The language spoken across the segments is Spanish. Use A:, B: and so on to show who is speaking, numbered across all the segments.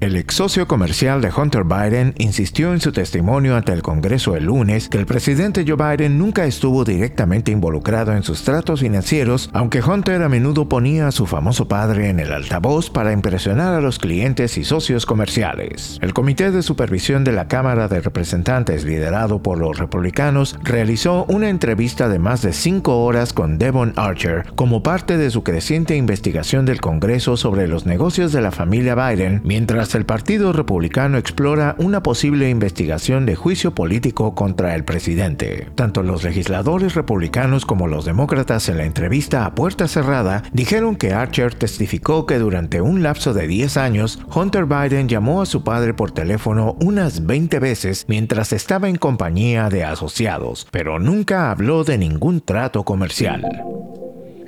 A: El ex socio comercial de Hunter Biden insistió en su testimonio ante el Congreso el lunes que el presidente Joe Biden nunca estuvo directamente involucrado en sus tratos financieros, aunque Hunter a menudo ponía a su famoso padre en el altavoz para impresionar a los clientes y socios comerciales. El Comité de Supervisión de la Cámara de Representantes, liderado por los republicanos, realizó una entrevista de más de cinco horas con Devon Archer como parte de su creciente investigación del Congreso sobre los negocios de la familia Biden, mientras el Partido Republicano explora una posible investigación de juicio político contra el presidente. Tanto los legisladores republicanos como los demócratas en la entrevista a puerta cerrada dijeron que Archer testificó que durante un lapso de 10 años, Hunter Biden llamó a su padre por teléfono unas 20 veces mientras estaba en compañía de asociados, pero nunca habló de ningún trato comercial.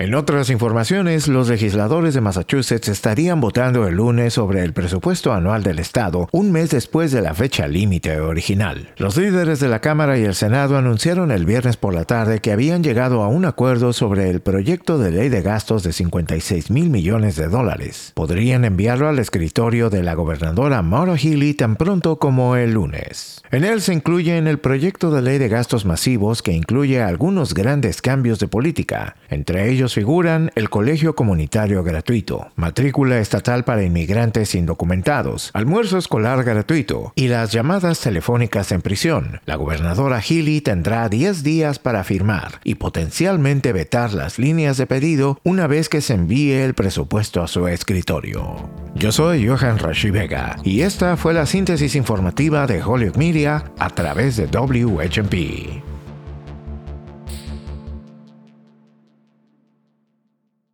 A: En otras informaciones, los legisladores de Massachusetts estarían votando el lunes sobre el presupuesto anual del Estado, un mes después de la fecha límite original. Los líderes de la Cámara y el Senado anunciaron el viernes por la tarde que habían llegado a un acuerdo sobre el proyecto de ley de gastos de 56 mil millones de dólares. Podrían enviarlo al escritorio de la gobernadora Maura Healy tan pronto como el lunes. En él se incluye en el proyecto de ley de gastos masivos que incluye algunos grandes cambios de política, entre figuran el colegio comunitario gratuito, matrícula estatal para inmigrantes indocumentados, almuerzo escolar gratuito y las llamadas telefónicas en prisión. La gobernadora Healy tendrá 10 días para firmar y potencialmente vetar las líneas de pedido una vez que se envíe el presupuesto a su escritorio. Yo soy Johan Rashi Vega y esta fue la síntesis informativa de Hollywood Media a través de WHMP.